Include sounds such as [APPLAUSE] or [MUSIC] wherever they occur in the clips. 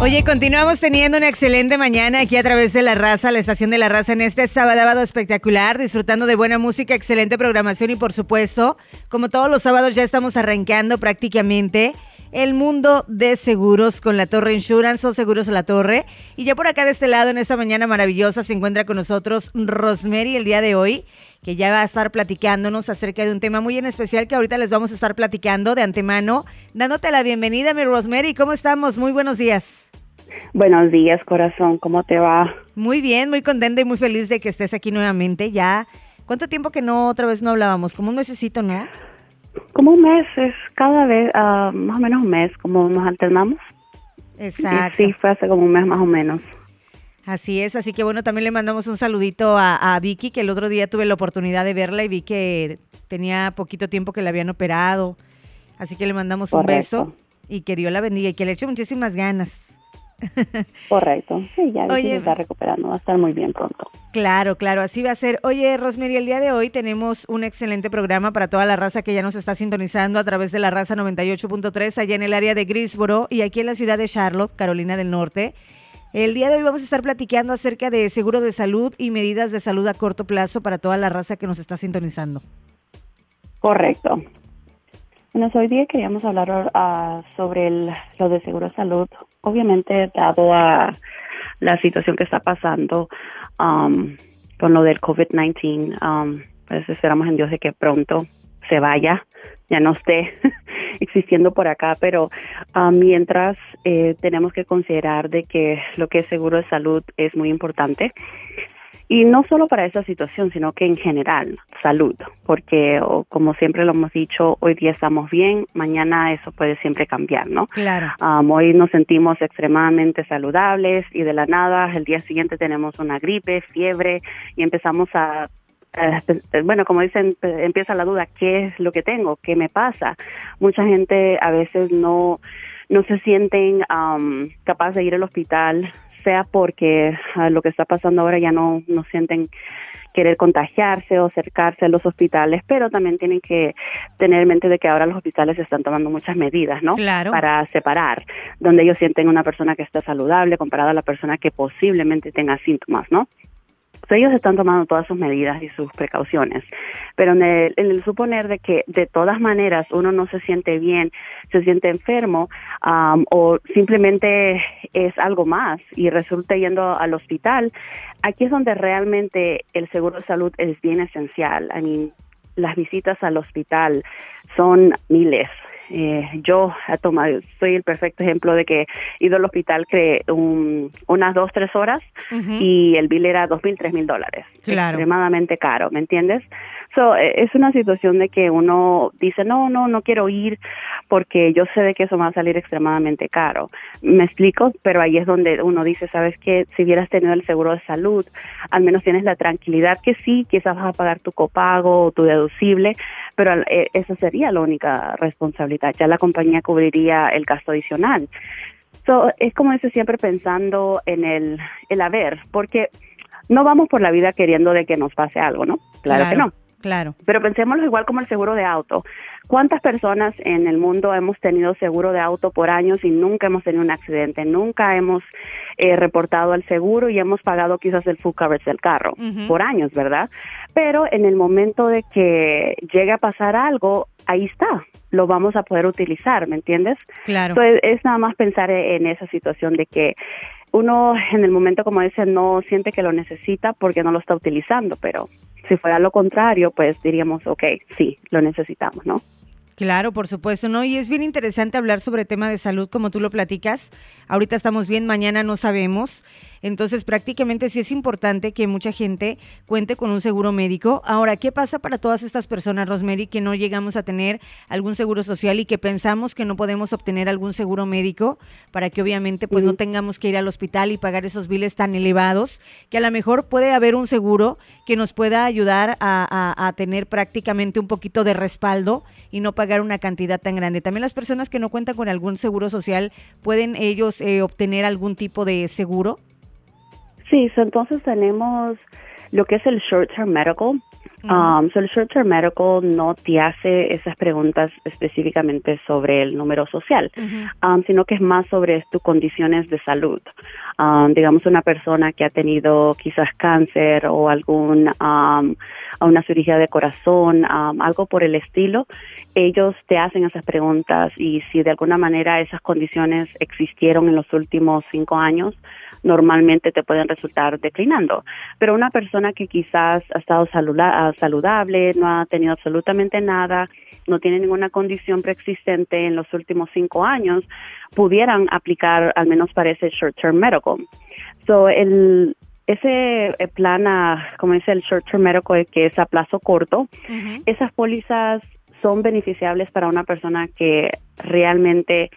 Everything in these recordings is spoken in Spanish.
Oye, continuamos teniendo una excelente mañana aquí a través de La Raza, la estación de La Raza en este sábado espectacular, disfrutando de buena música, excelente programación y por supuesto, como todos los sábados ya estamos arrancando prácticamente el mundo de seguros con la Torre Insurance o Seguros la Torre. Y ya por acá de este lado, en esta mañana maravillosa, se encuentra con nosotros Rosemary el día de hoy, que ya va a estar platicándonos acerca de un tema muy en especial que ahorita les vamos a estar platicando de antemano, dándote la bienvenida, mi Rosemary. ¿Cómo estamos? Muy buenos días. Buenos días, corazón. ¿Cómo te va? Muy bien, muy contenta y muy feliz de que estés aquí nuevamente. Ya, ¿cuánto tiempo que no otra vez no hablábamos? Como un mesecito, ¿no? Como un mes, es cada vez, uh, más o menos un mes, como nos alternamos. Exacto. sí, fue hace como un mes más o menos. Así es, así que bueno, también le mandamos un saludito a, a, Vicky, que el otro día tuve la oportunidad de verla y vi que tenía poquito tiempo que la habían operado. Así que le mandamos un beso y que Dios la bendiga y que le eche muchísimas ganas. Correcto. Sí, ya se está recuperando, va a estar muy bien pronto. Claro, claro, así va a ser. Oye, Rosemary, el día de hoy tenemos un excelente programa para toda la raza que ya nos está sintonizando a través de la raza 98.3 allá en el área de Grisboro y aquí en la ciudad de Charlotte, Carolina del Norte. El día de hoy vamos a estar platicando acerca de seguro de salud y medidas de salud a corto plazo para toda la raza que nos está sintonizando. Correcto. Bueno, hoy día queríamos hablar uh, sobre el, lo de seguro de salud. Obviamente, dado a la situación que está pasando um, con lo del COVID-19, um, pues esperamos en Dios de que pronto se vaya, ya no esté [LAUGHS] existiendo por acá, pero uh, mientras eh, tenemos que considerar de que lo que es seguro de salud es muy importante y no solo para esa situación, sino que en general, salud, porque como siempre lo hemos dicho, hoy día estamos bien, mañana eso puede siempre cambiar, ¿no? Claro. Um, hoy nos sentimos extremadamente saludables y de la nada, el día siguiente tenemos una gripe, fiebre y empezamos a bueno, como dicen, empieza la duda, ¿qué es lo que tengo? ¿Qué me pasa? Mucha gente a veces no no se sienten um, capaces de ir al hospital sea porque ah, lo que está pasando ahora ya no, no sienten querer contagiarse o acercarse a los hospitales, pero también tienen que tener en mente de que ahora los hospitales están tomando muchas medidas, ¿no? Claro. Para separar, donde ellos sienten una persona que está saludable comparada a la persona que posiblemente tenga síntomas, ¿no? Ellos están tomando todas sus medidas y sus precauciones, pero en el, suponer de que de todas maneras uno no se siente bien, se siente enfermo o simplemente es algo más y resulta yendo al hospital, aquí es donde realmente el seguro de salud es bien esencial. I mean, las visitas al hospital son miles, eh, yo tomado, soy el perfecto ejemplo de que he ido al hospital que unas dos, tres horas y el bill era dos mil, tres mil dólares. Extremadamente caro, ¿me entiendes? So, e, es una situación de que uno dice, no, no, no quiero ir porque yo sé de que eso va a salir extremadamente caro. Me explico, pero ahí es donde uno dice, sabes que si hubieras tenido el seguro de salud, al menos tienes la tranquilidad que sí, quizás vas a pagar tu copago o tu deducible, pero e, esa sería la única responsabilidad. Ya la compañía cubriría el gasto adicional. So, es como dice siempre pensando en el, el haber, porque no vamos por la vida queriendo de que nos pase algo, ¿no? claro. que no. Claro. Pero pensémoslo igual como el seguro de auto. ¿Cuántas personas en el mundo hemos tenido seguro de auto por años y nunca hemos tenido un accidente? Nunca hemos eh, reportado al seguro y hemos pagado quizás el full coverage del carro por años, ¿verdad? Pero en el momento de que llegue a pasar algo, ahí está, lo vamos a poder utilizar, ¿me entiendes? Claro. Entonces, es nada más pensar en esa situación de que uno en el momento, como dice, no siente que lo necesita porque no lo está utilizando, pero si fuera lo contrario, pues diríamos, ok, sí, lo necesitamos, ¿no? Claro, por supuesto, ¿no? Y es bien interesante hablar sobre tema de salud como tú lo platicas. Ahorita estamos bien, mañana no sabemos. Entonces, prácticamente sí es importante que mucha gente cuente con un seguro médico. Ahora, ¿qué pasa para todas estas personas, Rosemary, que no llegamos a tener algún seguro social y que pensamos que no podemos obtener algún seguro médico para que obviamente pues no tengamos que ir al hospital y pagar esos biles tan elevados, que a lo mejor puede haber un seguro que nos pueda ayudar a, tener prácticamente un poquito de respaldo y no pagar una cantidad tan grande. También las personas que no cuentan con algún seguro social, ¿pueden ellos eh, obtener algún tipo de seguro? Sí, entonces tenemos lo que es el short term medical, Um, so el short term medical no te hace esas preguntas específicamente sobre el número social, um, sino que es más sobre tus condiciones de salud. Um, digamos una persona que ha tenido quizás cáncer o algún una cirugía de corazón, algo por el estilo, ellos te hacen esas preguntas y si de alguna manera esas condiciones existieron en los últimos cinco años, normalmente te pueden resultar declinando. Pero una persona que quizás ha estado saludable, no ha tenido absolutamente nada, no tiene ninguna condición preexistente en los últimos cinco años, pudieran aplicar al menos para ese short-term medical. So, el, ese eh, plan, como dice el short-term medical, que es a plazo corto, esas pólizas son beneficiables para una persona que realmente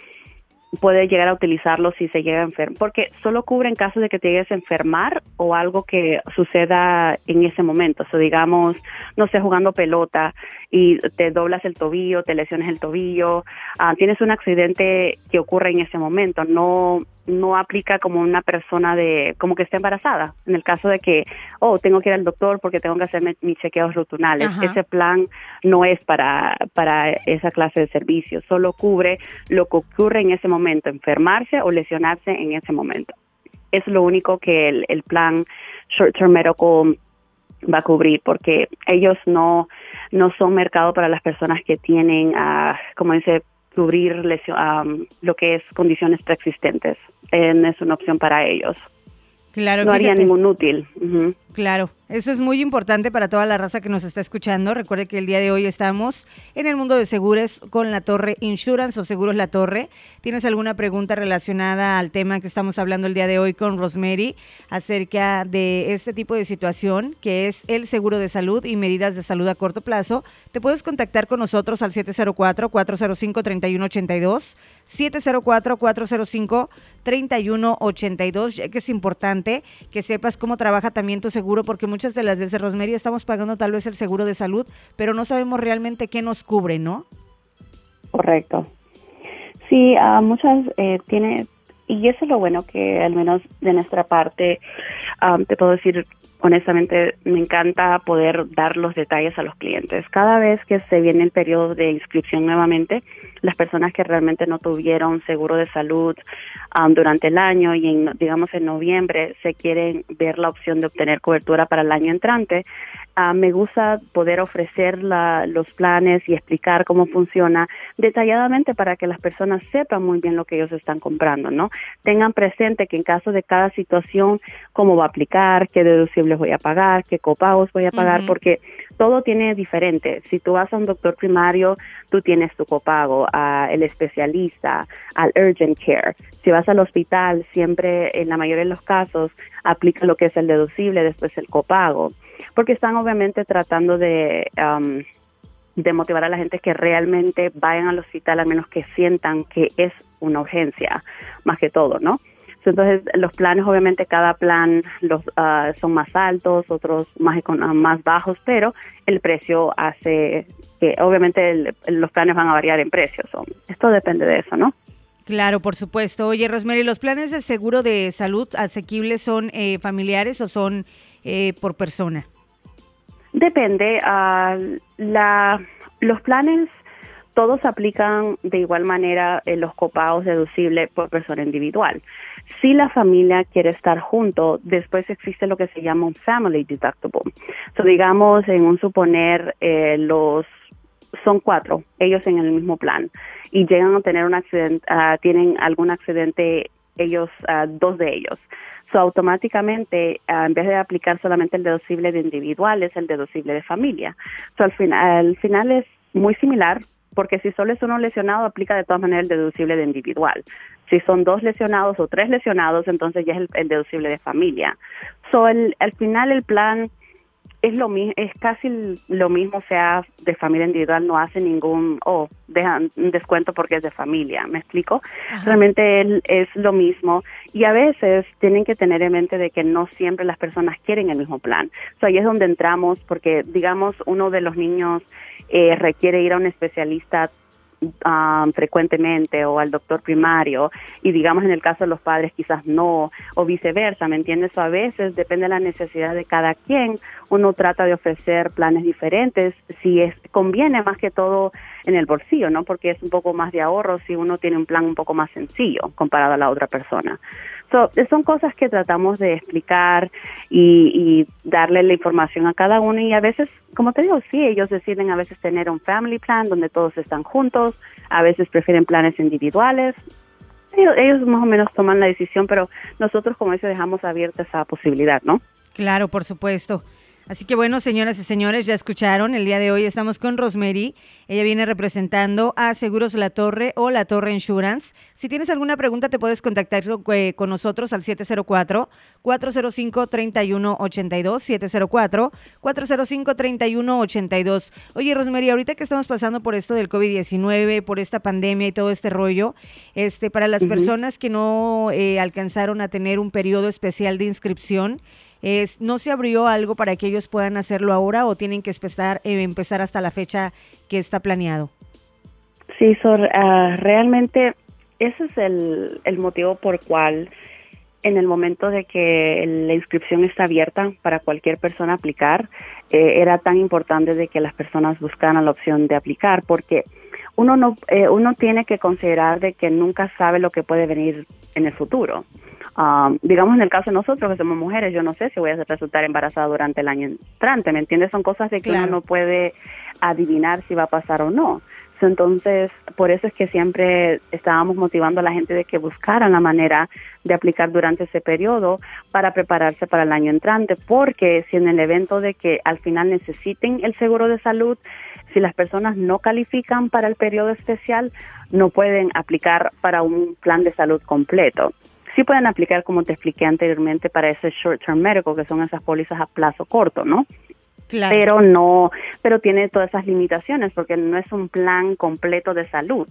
puede llegar a utilizarlo si se llega a enfermar, porque solo cubre en caso de que te llegues a enfermar o algo que suceda en ese momento. O sea, digamos, no sé, jugando pelota y te doblas el tobillo, te lesiones el tobillo, ah, tienes un accidente que ocurre en ese momento, no no aplica como una persona de como que esté embarazada. En el caso de que, oh, tengo que ir al doctor porque tengo que hacerme mis chequeos rutinales. Ese plan no es para, para esa clase de servicios, solo cubre lo que ocurre en ese momento, enfermarse o lesionarse en ese momento. Es lo único que el, el plan Short Term Medical va a cubrir porque ellos no no son mercado para las personas que tienen, uh, como dice, cubrir lo que es condiciones preexistentes. es una opción para ellos. Claro, no haría ningún útil. Claro, eso es muy importante para toda la raza que nos está escuchando. Recuerde que el día de hoy estamos en el mundo de seguros con la Torre Insurance o Seguros La Torre. ¿Tienes alguna pregunta relacionada al tema que estamos hablando el día de hoy con Rosemary acerca de este tipo de situación que es el seguro de salud y medidas de salud a corto plazo? Te puedes contactar con nosotros al 704-405-3182, 704-405-3182, ya que es importante que sepas cómo trabaja también tu seguro seguro, porque muchas de las veces, Rosemary, estamos pagando tal vez el seguro de salud, pero no sabemos realmente qué nos cubre, ¿no? Correcto. Sí, uh, muchas eh, tiene, y eso es lo bueno que al menos de nuestra parte, te puedo decir honestamente, me encanta poder dar los detalles a los clientes. Cada vez que se viene el periodo de inscripción nuevamente, las personas que realmente no tuvieron seguro de salud um, durante el año y en, digamos en noviembre se quieren ver la opción de obtener cobertura para el año entrante, uh, me gusta poder ofrecer la, los planes y explicar cómo funciona detalladamente para que las personas sepan muy bien lo que ellos están comprando, ¿no? Tengan presente que en caso de cada situación, cómo va a aplicar, qué deducibles voy a pagar, qué copagos voy a pagar, porque todo tiene diferente. Si tú vas a un doctor primario, tú tienes tu copago, al especialista, al urgent care. Si vas al hospital, siempre en la mayoría de los casos aplica lo que es el deducible, después el copago, porque están obviamente tratando de um, de motivar a la gente que realmente vayan al hospital, al menos que sientan que es una urgencia, más que todo, ¿no? Entonces, los planes, obviamente, cada plan los ah, son más altos, otros más, ah, más bajos, pero el precio hace que, obviamente, los planes van a variar en precio. esto depende de eso, ¿no? Claro, por supuesto. Oye, Rosemary, ¿los planes de seguro de salud asequibles son eh, familiares o son eh, por persona? Depende. Uh, la, los planes todos aplican de igual manera en los copagos deducibles por persona individual. Si la familia quiere estar junto, después existe lo que se llama un family deductible. So, digamos, en un suponer, eh, los son cuatro, ellos en el mismo plan, y llegan a tener un accidente, uh, tienen algún accidente, ellos, uh, dos de ellos. So, automáticamente, uh, en vez de aplicar solamente el deducible de individual, es el deducible de familia. So, al, final, al final es muy similar, porque si solo es uno lesionado, aplica de todas maneras el deducible de individual. Si son dos lesionados o tres lesionados, entonces ya es el, deducible de familia. So, el, al final el plan es lo mismo, es casi lo mismo, sea de familia individual, no hace ningún, oh, dejan un descuento porque es de familia, ¿me explico? Realmente es lo mismo y a veces tienen que tener en mente de que no siempre las personas quieren el mismo plan. So, ahí es donde entramos porque, digamos, uno de los niños eh, requiere ir a un especialista frecuentemente o al doctor primario y digamos en el caso de los padres quizás no o viceversa, ¿me entiendes? a veces depende de la necesidad de cada quien, uno trata de ofrecer planes diferentes si es conviene más que todo en el bolsillo, ¿no? Porque es un poco más de ahorro si uno tiene un plan un poco más sencillo comparado a la otra persona. Son cosas que tratamos de explicar y, y, darle la información a cada uno y a veces, como te digo, sí, ellos deciden a veces tener un family plan donde todos están juntos, a veces prefieren planes individuales. Ellos, ellos más o menos toman la decisión, pero nosotros como eso dejamos abierta esa posibilidad, ¿no? Claro, por supuesto. Así que bueno, señoras y señores, ya escucharon, el día de hoy estamos con Rosemary. Ella viene representando a Seguros La Torre o La Torre Insurance. Si tienes alguna pregunta, te puedes contactar eh, con nosotros al 704-405-3182, 704-405-3182. Oye, Rosemary, ahorita que estamos pasando por esto del COVID-19, por esta pandemia y todo este rollo, este, para las personas que no eh, alcanzaron a tener un periodo especial de inscripción, es, ¿No se abrió algo para que ellos puedan hacerlo ahora o tienen que empezar, eh, empezar hasta la fecha que está planeado? Sí, Sor, ah, realmente ese es el, el motivo por cual en el momento de que la inscripción está abierta para cualquier persona aplicar, eh, era tan importante de que las personas buscaran la opción de aplicar, porque uno no eh, uno tiene que considerar de que nunca sabe lo que puede venir en el futuro. Um, digamos en el caso de nosotros que somos mujeres, yo no sé si voy a resultar embarazada durante el año entrante, ¿me entiendes? Son cosas de que uno no puede adivinar si va a pasar o no. Entonces, por eso es que siempre estábamos motivando a la gente de que buscaran la manera de aplicar durante ese periodo para prepararse para el año entrante, porque si en el evento de que al final necesiten el seguro de salud, si las personas no califican para el periodo especial, no pueden aplicar para un plan de salud completo. Sí pueden aplicar, como te expliqué anteriormente, para ese short-term medical, que son esas pólizas a plazo corto, ¿no? Claro. Pero no, pero tiene todas esas limitaciones porque no es un plan completo de salud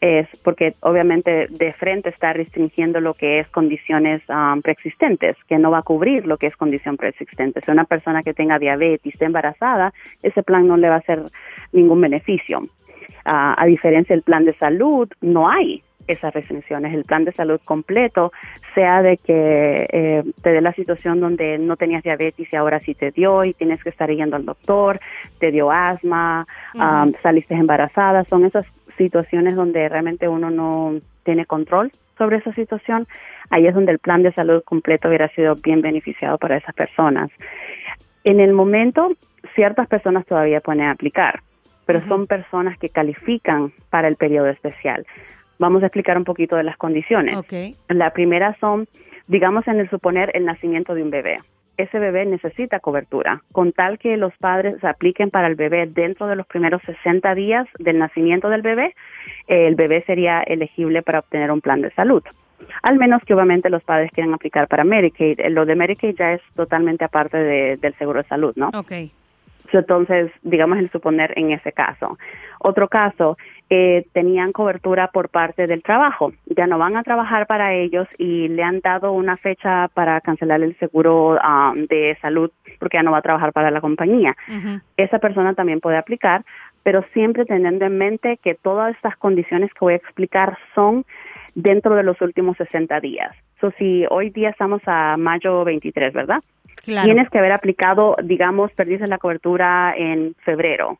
es porque obviamente de frente está restringiendo lo que es condiciones um, preexistentes, que no va a cubrir lo que es condición preexistente. Si una persona que tenga diabetes está embarazada, ese plan no le va a hacer ningún beneficio. Uh, a diferencia del plan de salud, no hay esas restricciones. El plan de salud completo, sea de que eh, te dé la situación donde no tenías diabetes y ahora sí te dio y tienes que estar yendo al doctor, te dio asma, um, saliste embarazada, son esas situaciones donde realmente uno no tiene control sobre esa situación, ahí es donde el plan de salud completo hubiera sido bien beneficiado para esas personas. En el momento, ciertas personas todavía pueden aplicar, pero son personas que califican para el periodo especial. Vamos a explicar un poquito de las condiciones. La primera son, digamos, en el suponer el nacimiento de un bebé ese bebé necesita cobertura, con tal que los padres apliquen para el bebé dentro de los primeros 60 días del nacimiento del bebé, el bebé sería elegible para obtener un plan de salud. Al menos que obviamente los padres quieran aplicar para Medicaid. Lo de Medicaid ya es totalmente aparte del seguro de salud, ¿no? Okay. Entonces, digamos el suponer en ese caso. Otro caso, eh, tenían cobertura por parte del trabajo. Ya no van a trabajar para ellos y le han dado una fecha para cancelar el seguro um, de salud porque ya no va a trabajar para la compañía. Esa persona también puede aplicar, pero siempre teniendo en mente que todas estas condiciones que voy a explicar son dentro de los últimos 60 días. So, si hoy día estamos a mayo 23, ¿verdad? Tienes que haber aplicado, digamos, perdiste la cobertura en febrero.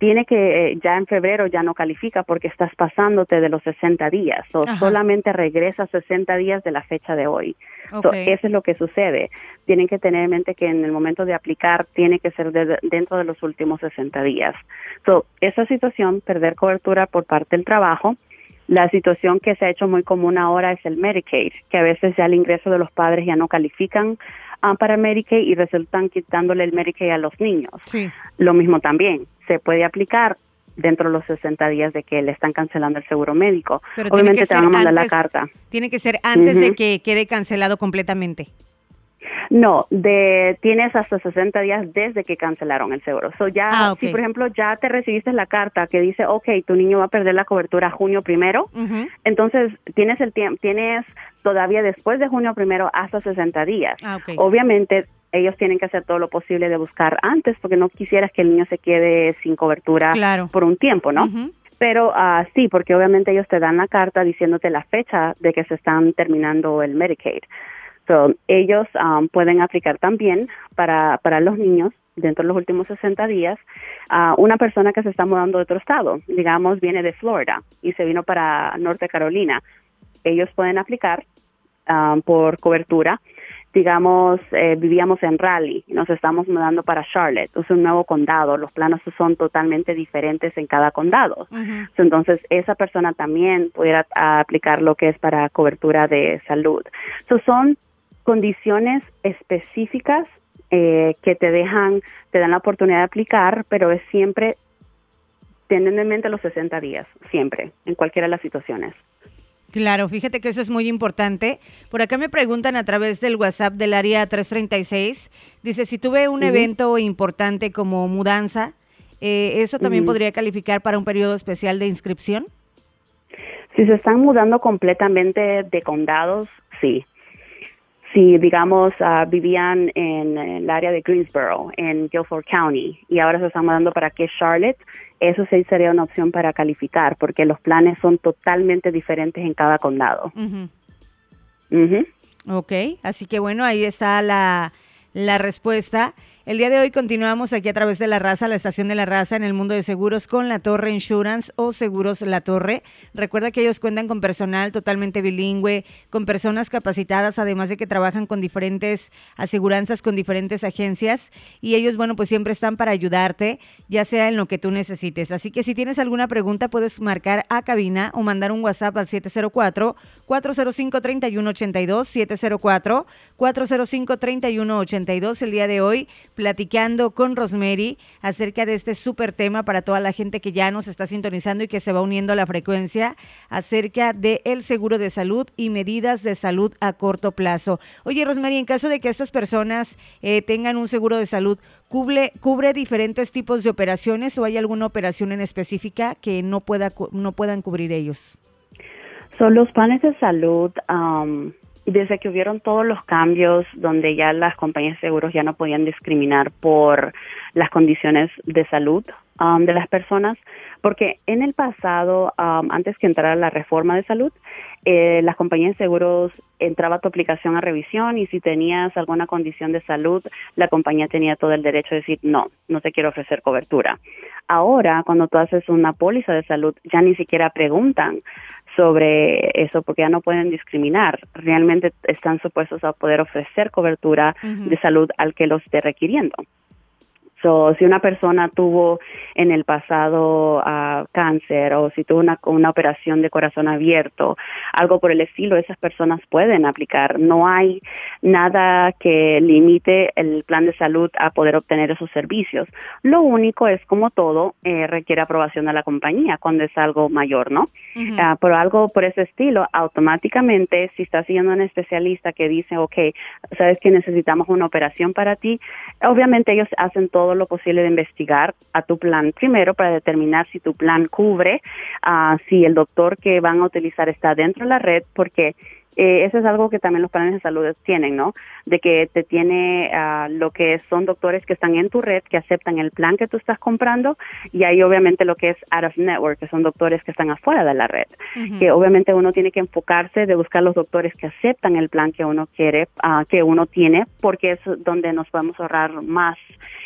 Tiene que, eh, ya en febrero ya no califica porque estás pasándote de los 60 días. O solamente regresa 60 días de la fecha de hoy. eso es lo que sucede. Tienen que tener en mente que en el momento de aplicar tiene que ser dentro de los últimos 60 días. So, esa situación, perder cobertura por parte del trabajo, la situación que se ha hecho muy común ahora es el Medicaid, que a veces ya el ingreso de los padres ya no califican um, para Medicaid y resultan quitándole el Medicaid a los niños. Sí. Lo mismo también, se puede aplicar dentro de los 60 días de que le están cancelando el seguro médico. Pero Obviamente te van a mandar la carta. Tiene que ser antes de que quede cancelado completamente. No, de tienes hasta 60 días desde que cancelaron el seguro. So ya, ah, si por ejemplo ya te recibiste la carta que dice, ok, tu niño va a perder la cobertura junio primero, entonces tienes el tiempo, tienes todavía después de junio primero hasta 60 días. Ah, Obviamente ellos tienen que hacer todo lo posible de buscar antes porque no quisieras que el niño se quede sin cobertura por un tiempo, ¿no? Pero uh, sí, porque obviamente ellos te dan la carta diciéndote la fecha de que se están terminando el Medicaid. So, ellos um, pueden aplicar también para, para los niños dentro de los últimos 60 días a una persona que se está mudando de otro estado, digamos viene de Florida y se vino para Norte Carolina. Ellos pueden aplicar um, por cobertura digamos, eh, vivíamos en Raleigh y nos estamos mudando para Charlotte, es un nuevo condado, los planos son totalmente diferentes en cada condado. Entonces, esa persona también pudiera aplicar lo que es para cobertura de salud. son condiciones específicas eh, que te dejan, te dan la oportunidad de aplicar, pero es siempre teniendo en mente los 60 días, siempre, en cualquiera de las situaciones. Claro, fíjate que eso es muy importante. Por acá me preguntan a través del WhatsApp del área 336, dice, si tuve un evento importante como mudanza, eh, ¿eso también podría calificar para un periodo especial de inscripción? Si se están mudando completamente de condados, sí si, digamos, ah, vivían en, el área de Greensboro, en Guilford County, y ahora se están mudando para que Charlotte, eso sí sería una opción para calificar, porque los planes son totalmente diferentes en cada condado. Ok, así que bueno, ahí está la, la respuesta. El día de hoy continuamos aquí a través de La Raza, la estación de La Raza en el mundo de seguros con La Torre Insurance o Seguros La Torre. Recuerda que ellos cuentan con personal totalmente bilingüe, con personas capacitadas, además de que trabajan con diferentes aseguranzas, con diferentes agencias y ellos, bueno, pues siempre están para ayudarte, ya sea en lo que tú necesites. Así que si tienes alguna pregunta, puedes marcar a cabina o mandar un WhatsApp al 704 405 3182 704 405 3182 el día de hoy platicando con Rosemary acerca de este súper tema para toda la gente que ya nos está sintonizando y que se va uniendo a la frecuencia acerca del el seguro de salud y medidas de salud a corto plazo. Oye, Rosemary, en caso de que estas personas eh, tengan un seguro de salud, ¿cubre, ¿cubre diferentes tipos de operaciones o hay alguna operación en específica que no, pueda, no puedan cubrir ellos? Son los planes de salud desde que hubieron todos los cambios donde ya las compañías de seguros ya no podían discriminar por las condiciones de salud um, de las personas, porque en el pasado, um, antes que entrara la reforma de salud, eh, las compañías de seguros entraba tu aplicación a revisión y si tenías alguna condición de salud, la compañía tenía todo el derecho de decir, no, no te quiero ofrecer cobertura. Ahora, cuando tú haces una póliza de salud, ya ni siquiera preguntan sobre eso porque ya no pueden discriminar. Realmente están supuestos a poder ofrecer cobertura de salud al que lo esté requiriendo. So, si una persona tuvo en el pasado uh, cáncer o si tuvo una, una operación de corazón abierto, algo por el estilo, esas personas pueden aplicar. No hay nada que limite el plan de salud a poder obtener esos servicios. Lo único es, como todo, eh, requiere aprobación de la compañía cuando es algo mayor, ¿no? Uh pero algo por ese estilo, automáticamente, si estás siguiendo a un especialista que dice, ok, sabes que necesitamos una operación para ti, obviamente ellos hacen todo lo posible de investigar a tu plan primero para determinar si tu plan cubre, uh, si el doctor que van a utilizar está dentro de la red, porque eh, eso es algo que también los planes de salud tienen, ¿no? De que te tiene uh, lo que son doctores que están en tu red, que aceptan el plan que tú estás comprando, y ahí obviamente lo que es out of network, que son doctores que están afuera de la red. Que obviamente uno tiene que enfocarse de buscar los doctores que aceptan el plan que uno quiere, uh, que uno tiene, porque es donde nos podemos ahorrar más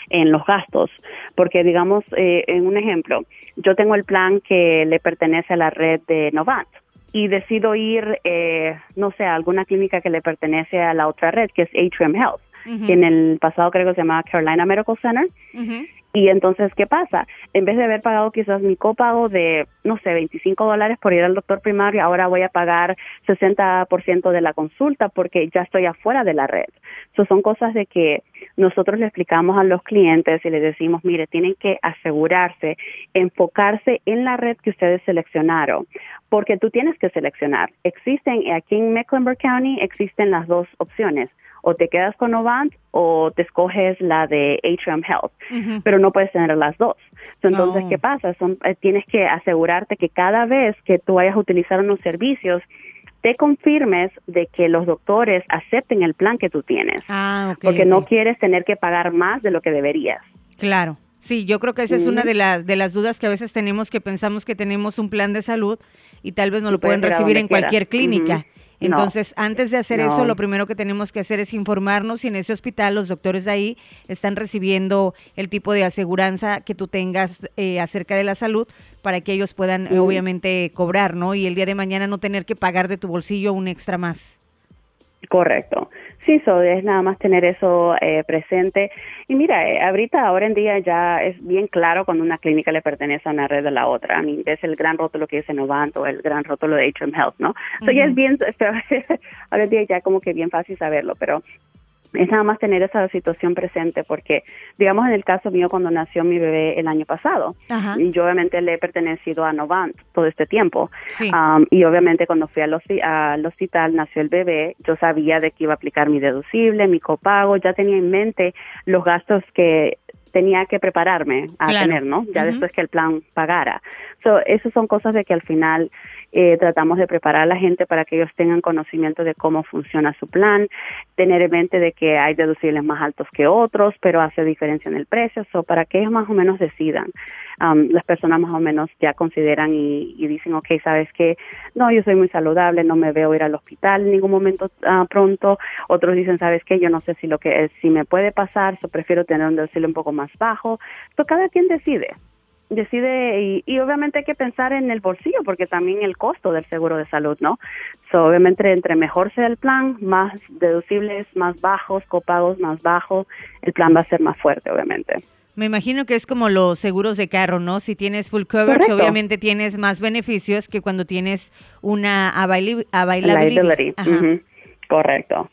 en los gastos. Porque digamos, eh, en un ejemplo, yo tengo el plan que le pertenece a la red de Novant y decido ir, eh, no sé, a alguna clínica que le pertenece a la otra red, que es Atrium Health, que en el pasado creo que se llamaba Carolina Medical Center. Y entonces, ¿qué pasa? En vez de haber pagado quizás mi copago de, no sé, 25 dólares por ir al doctor primario, ahora voy a pagar 60% de la consulta porque ya estoy afuera de la red. Eso son cosas de que nosotros le explicamos a los clientes y les decimos, mire, tienen que asegurarse, enfocarse en la red que ustedes seleccionaron, porque tú tienes que seleccionar. Existen, aquí en Mecklenburg County existen las dos opciones o te quedas con Novant o te escoges la de Atrium Health, pero no puedes tener las dos. Entonces, ¿qué pasa? Son, eh, tienes que asegurarte que cada vez que tú vayas a utilizar unos servicios, te confirmes de que los doctores acepten el plan que tú tienes. Ah, porque no quieres tener que pagar más de lo que deberías. Claro. Sí, yo creo que esa es una de las, de las dudas que a veces tenemos, que pensamos que tenemos un plan de salud y tal vez no lo pueden recibir en cualquier clínica. Entonces, antes de hacer eso, lo primero que tenemos que hacer es informarnos si en ese hospital los doctores de ahí están recibiendo el tipo de aseguranza que tú tengas eh, acerca de la salud para que ellos puedan, obviamente, cobrar, ¿no? Y el día de mañana no tener que pagar de tu bolsillo un extra más. Correcto. Sí, so es nada más tener eso eh, presente. Y mira, eh, ahorita, ahora en día ya es bien claro cuando una clínica le pertenece a una red de la otra. A mí es el gran rótulo que dice Novant o el gran rótulo de HM Health, ¿no? So ya es bien, [LAUGHS] ahora en día ya como que bien fácil saberlo, pero es nada más tener esa situación presente porque, digamos, en el caso mío, cuando nació mi bebé el año pasado, yo obviamente le he pertenecido a Novant todo este tiempo, um, y obviamente cuando fui al, al, hospital, nació el bebé, yo sabía de que iba a aplicar mi deducible, mi copago, ya tenía en mente los gastos que tenía que prepararme a tener, ¿no? Ya después que el plan pagara. So, esas son cosas de que al final eh, tratamos de preparar a la gente para que ellos tengan conocimiento de cómo funciona su plan, tener en mente de que hay deducibles más altos que otros, pero hace diferencia en el precio, so, para que ellos más o menos decidan. Um, las personas más o menos ya consideran y, dicen, ok, sabes que no, yo soy muy saludable, no me veo ir al hospital en ningún momento uh, pronto. Otros dicen, sabes que yo no sé si lo que si me puede pasar, so prefiero tener un deducible un poco más bajo. So, cada quien decide decide y, obviamente hay que pensar en el bolsillo porque también el costo del seguro de salud, ¿no? So, obviamente entre mejor sea el plan, más deducibles, más bajos, copagos más bajos, el plan va a ser más fuerte, obviamente. Me imagino que es como los seguros de carro, ¿no? Si tienes full coverage, obviamente tienes más beneficios que cuando tienes una availability. Correcto.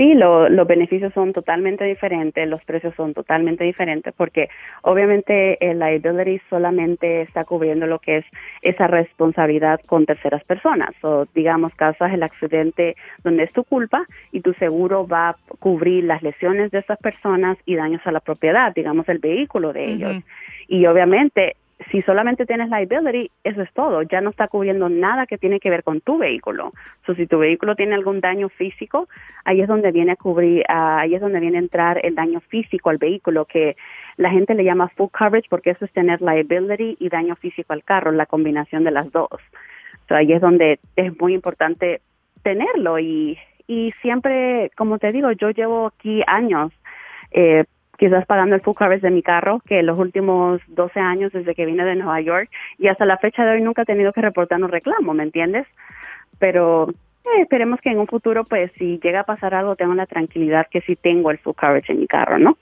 Sí, los beneficios son totalmente diferentes, los precios son totalmente diferentes porque obviamente el liability solamente está cubriendo lo que es esa responsabilidad con terceras personas o digamos causas el accidente donde es tu culpa y tu seguro va a cubrir las lesiones de esas personas y daños a la propiedad, digamos el vehículo de ellos. Y obviamente si solamente tienes liability, eso es todo, ya no está cubriendo nada que tiene que ver con tu vehículo. So, si tu vehículo tiene algún daño físico, ahí es donde viene a cubrir, ahí es donde viene a entrar el daño físico al vehículo, que la gente le llama full coverage porque eso es tener liability y daño físico al carro, la combinación de las dos. So, ahí es donde es muy importante tenerlo y, y siempre, como te digo, yo llevo aquí años eh, quizás pagando el full coverage de mi carro, que los últimos 12 años desde que vine de Nueva York y hasta la fecha de hoy nunca he tenido que reportar un reclamo, ¿me entiendes? Pero eh, esperemos que en un futuro, pues, si llega a pasar algo, tengo la tranquilidad que sí tengo el full coverage en mi carro, ¿no?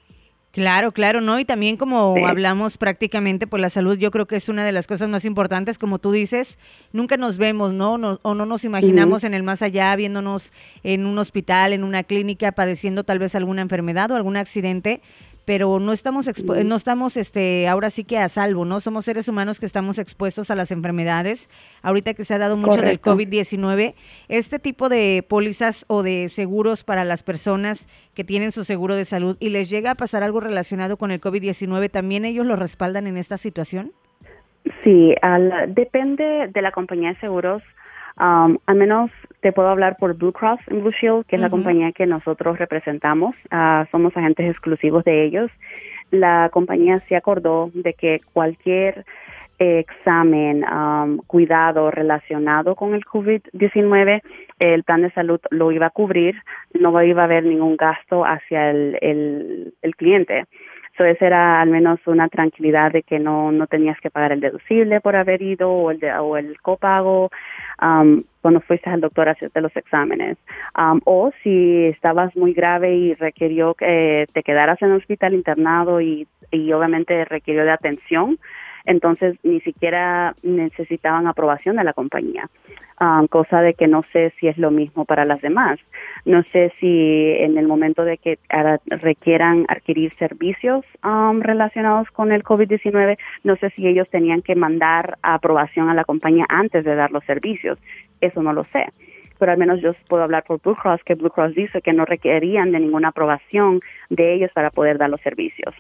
Claro, claro, ¿no? Y también como hablamos prácticamente por la salud, yo creo que es una de las cosas más importantes, como tú dices, nunca nos vemos, ¿no? o no nos imaginamos en el más allá, viéndonos en un hospital, en una clínica, padeciendo tal vez alguna enfermedad o algún accidente, pero no estamos no estamos este ahora sí que a salvo, ¿no? Somos seres humanos que estamos expuestos a las enfermedades. Ahorita que se ha dado mucho del COVID-19, este tipo de pólizas o de seguros para las personas que tienen su seguro de salud y les llega a pasar algo relacionado con el COVID-19, ¿también ellos lo respaldan en esta situación? Sí, depende de la compañía de seguros. Um, al menos te puedo hablar por Blue Cross and Blue Shield, que es la compañía que nosotros representamos. Ah, somos agentes exclusivos de ellos. La compañía se acordó de que cualquier examen, um, cuidado relacionado con el COVID-19, el plan de salud lo iba a cubrir, no iba a haber ningún gasto hacia el, el, cliente. Esa era al menos una tranquilidad de que no, no tenías que pagar el deducible por haber ido o el, o el copago um, cuando fuiste al doctor a hacerte los exámenes. Um, o si estabas muy grave y requirió que te quedaras en el hospital internado y, y obviamente requirió de atención, entonces ni siquiera necesitaban aprobación de la compañía, um, cosa de que no sé si es lo mismo para las demás. No sé si en el momento de que requieran adquirir servicios um, relacionados con el COVID-19, no sé si ellos tenían que mandar aprobación a la compañía antes de dar los servicios. Eso no lo sé pero al menos yo puedo hablar por Blue Cross, que Blue Cross dice que no requerían de ninguna aprobación de ellos para poder dar los servicios.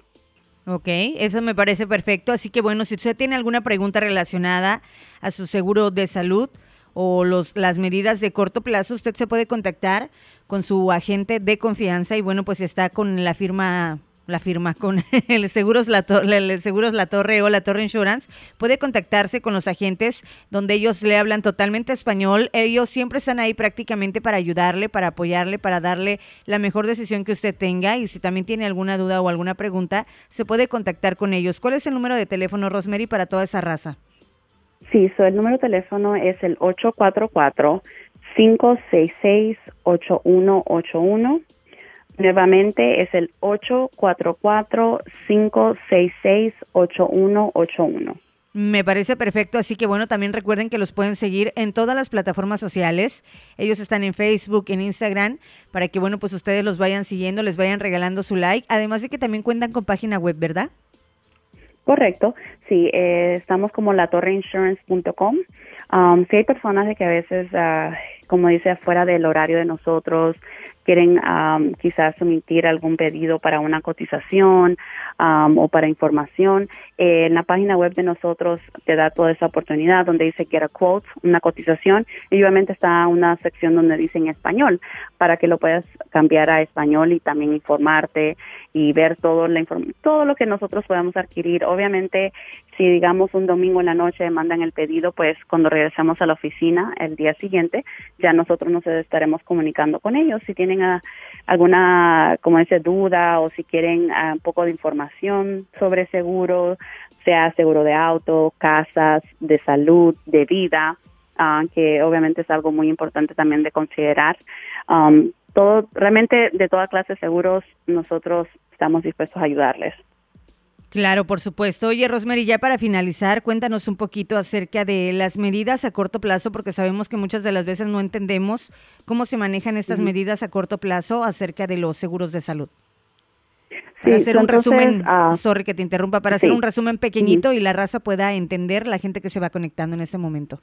Ok, eso me parece perfecto. Así que bueno, si usted tiene alguna pregunta relacionada a su seguro de salud o los, las medidas de corto plazo, usted se puede contactar con su agente de confianza y bueno, pues está con la firma la firma con [LAUGHS] el Seguros la, el Seguros la Torre o la Torre Insurance, puede contactarse con los agentes donde ellos le hablan totalmente español. Ellos siempre están ahí prácticamente para ayudarle, para apoyarle, para darle la mejor decisión que usted tenga. Y si también tiene alguna duda o alguna pregunta, se puede contactar con ellos. ¿Cuál es el número de teléfono, Rosemary, para toda esa raza? Sí, so el número de teléfono es el 844 566 8181 Nuevamente es el 844-566-8181. Me parece perfecto, así que bueno, también recuerden que los pueden seguir en todas las plataformas sociales. Ellos están en Facebook, en Instagram, para que bueno, pues ustedes los vayan siguiendo, les vayan regalando su like, además de que también cuentan con página web, ¿verdad? Correcto, sí, eh, estamos como latorreinsurance.com. Um, sí hay personas de que a veces, uh, como dice, fuera del horario de nosotros, quieren quizás emitir algún pedido para una cotización o para información, eh, en la página web de nosotros te da toda esa oportunidad donde dice Get a Quote, una cotización, y obviamente está una sección donde dice en español para que lo puedas cambiar a español y también informarte y ver todo, la todo lo que nosotros podamos adquirir. Obviamente, si digamos un domingo en la noche mandan el pedido, pues cuando regresemos a la oficina el día siguiente, ya nosotros nos estaremos comunicando con ellos. Si tienen ah, alguna, como dice, duda o si quieren ah, un poco de información sobre seguro, sea seguro de auto, casas, de salud, de vida, ah, que obviamente es algo muy importante también de considerar. Um, todo, realmente de toda clase de seguros nosotros estamos dispuestos a ayudarles. Claro, por supuesto. Oye, Rosemary, ya para finalizar, cuéntanos un poquito acerca de las medidas a corto plazo, porque sabemos que muchas de las veces no entendemos cómo se manejan estas medidas a corto plazo acerca de los seguros de salud. Para hacer un resumen, uh, sorry que te interrumpa, para hacer un resumen pequeñito y la raza pueda entender la gente que se va conectando en este momento.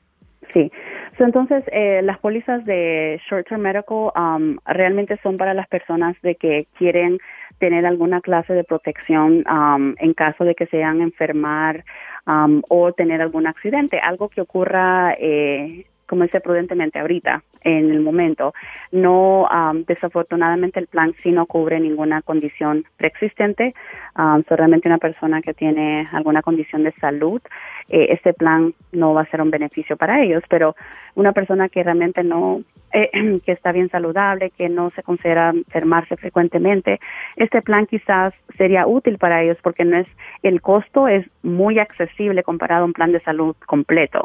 Sí, entonces eh, las pólizas de short term medical um, realmente son para las personas de que quieren tener alguna clase de protección um, en caso de que se vayan a enfermar um, o tener algún accidente, algo que ocurra eh, como dice prudentemente ahorita, en el momento. No, um, desafortunadamente el plan sí no cubre ninguna condición preexistente. Um, solamente una persona que tiene alguna condición de salud, eh, este plan no va a ser un beneficio para ellos, pero una persona que realmente no, eh, [CLEARS THROAT] que está bien saludable, que no se considera enfermarse frecuentemente, este plan quizás sería útil para ellos porque no es, el costo es muy accesible comparado a un plan de salud completo.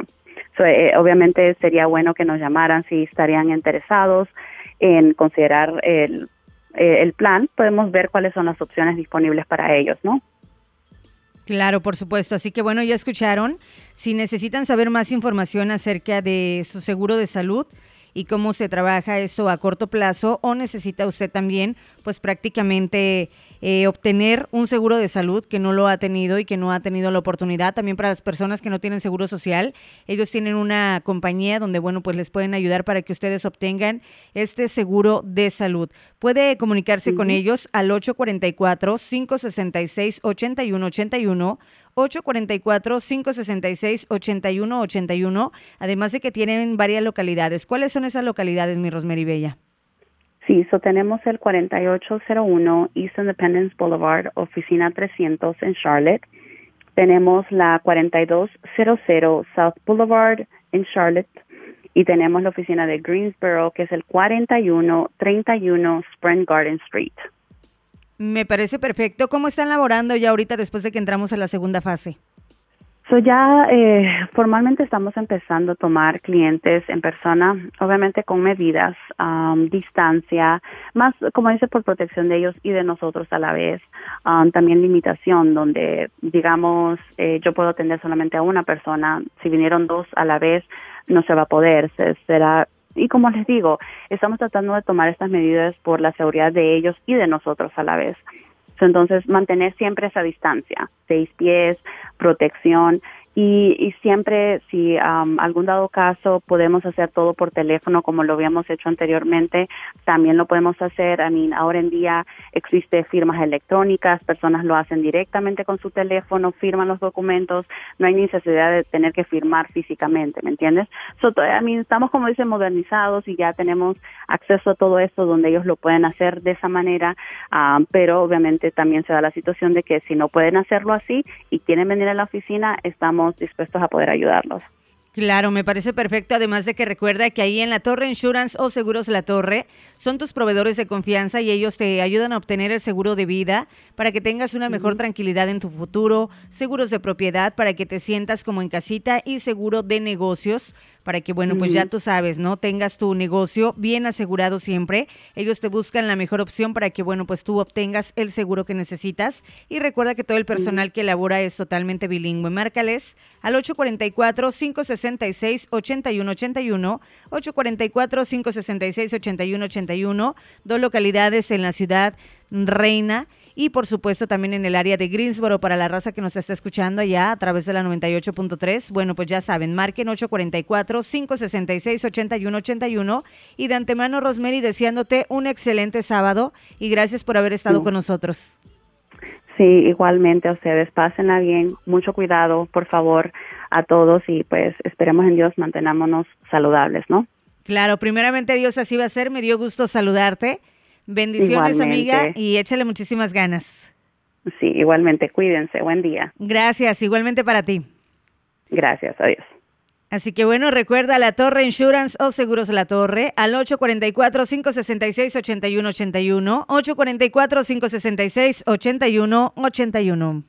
Eh, obviamente sería bueno que nos llamaran si estarían interesados en considerar el, eh, el plan. Podemos ver cuáles son las opciones disponibles para ellos, ¿no? Claro, por supuesto. Así que bueno, ya escucharon. Si necesitan saber más información acerca de su seguro de salud, y cómo se trabaja eso a corto plazo o necesita usted también pues prácticamente eh, obtener un seguro de salud que no lo ha tenido y que no ha tenido la oportunidad. También para las personas que no tienen seguro social, ellos tienen una compañía donde, bueno, pues les pueden ayudar para que ustedes obtengan este seguro de salud. Puede comunicarse con ellos al 844-566-8181 844-566-8181, además de que tienen varias localidades. ¿Cuáles son esas localidades, mi Rosemary Bella? Sí, so tenemos el 4801 East Independence Boulevard, oficina 300 en Charlotte. Tenemos la 4200 South Boulevard en Charlotte. Y tenemos la oficina de Greensboro, que es el 4131 Spring Garden Street. Me parece perfecto. ¿Cómo están laborando ya ahorita después de que entramos a la segunda fase? So ya eh, formalmente estamos empezando a tomar clientes en persona, obviamente con medidas, um, distancia, más como dice por protección de ellos y de nosotros a la vez. Um, también limitación, donde digamos eh, yo puedo atender solamente a una persona, si vinieron dos a la vez no se va a poder, será y como les digo, estamos tratando de tomar estas medidas por la seguridad de ellos y de nosotros a la vez. Entonces, mantener siempre esa distancia, seis pies, protección y, y siempre si algún dado caso podemos hacer todo por teléfono como lo habíamos hecho anteriormente, también lo podemos hacer. I mean, ahora en día existe firmas electrónicas, personas lo hacen directamente con su teléfono, firman los documentos, no hay necesidad de tener que firmar físicamente, ¿me entiendes? So, I mean, estamos como dicen modernizados y ya tenemos acceso a todo esto donde ellos lo pueden hacer de esa manera, pero obviamente también se da la situación de que si no pueden hacerlo así y quieren venir a la oficina, estamos dispuestos a poder ayudarlos. Claro, me parece perfecto. Además de que recuerda que ahí en la Torre Insurance o Seguros La Torre son tus proveedores de confianza y ellos te ayudan a obtener el seguro de vida para que tengas una mejor tranquilidad en tu futuro, seguros de propiedad para que te sientas como en casita y seguro de negocios para que, bueno, pues ya tú sabes, ¿no? Tengas tu negocio bien asegurado siempre. Ellos te buscan la mejor opción para que, bueno, pues tú obtengas el seguro que necesitas. Y recuerda que todo el personal que elabora es totalmente bilingüe. Márcales al 844-566-8181, 844-566-8181, dos localidades en la ciudad Reina y por supuesto también en el área de Greensboro para la raza que nos está escuchando allá a través de la 98.3. Bueno, pues ya saben, marquen 844-566-8181 y de antemano, Rosemary, deseándote un excelente sábado y gracias por haber estado con nosotros. Sí, igualmente a ustedes, pásenla bien, mucho cuidado, por favor, a todos y pues esperemos en Dios mantenámonos saludables, ¿no? Claro, primeramente Dios así va a ser, me dio gusto saludarte Bendiciones, amiga, y échale muchísimas ganas. Sí, igualmente, cuídense, buen día. Gracias, igualmente para ti. Gracias, adiós. Así que bueno, recuerda la Torre Insurance o Seguros La Torre al 844-566-8181, 844-566-8181.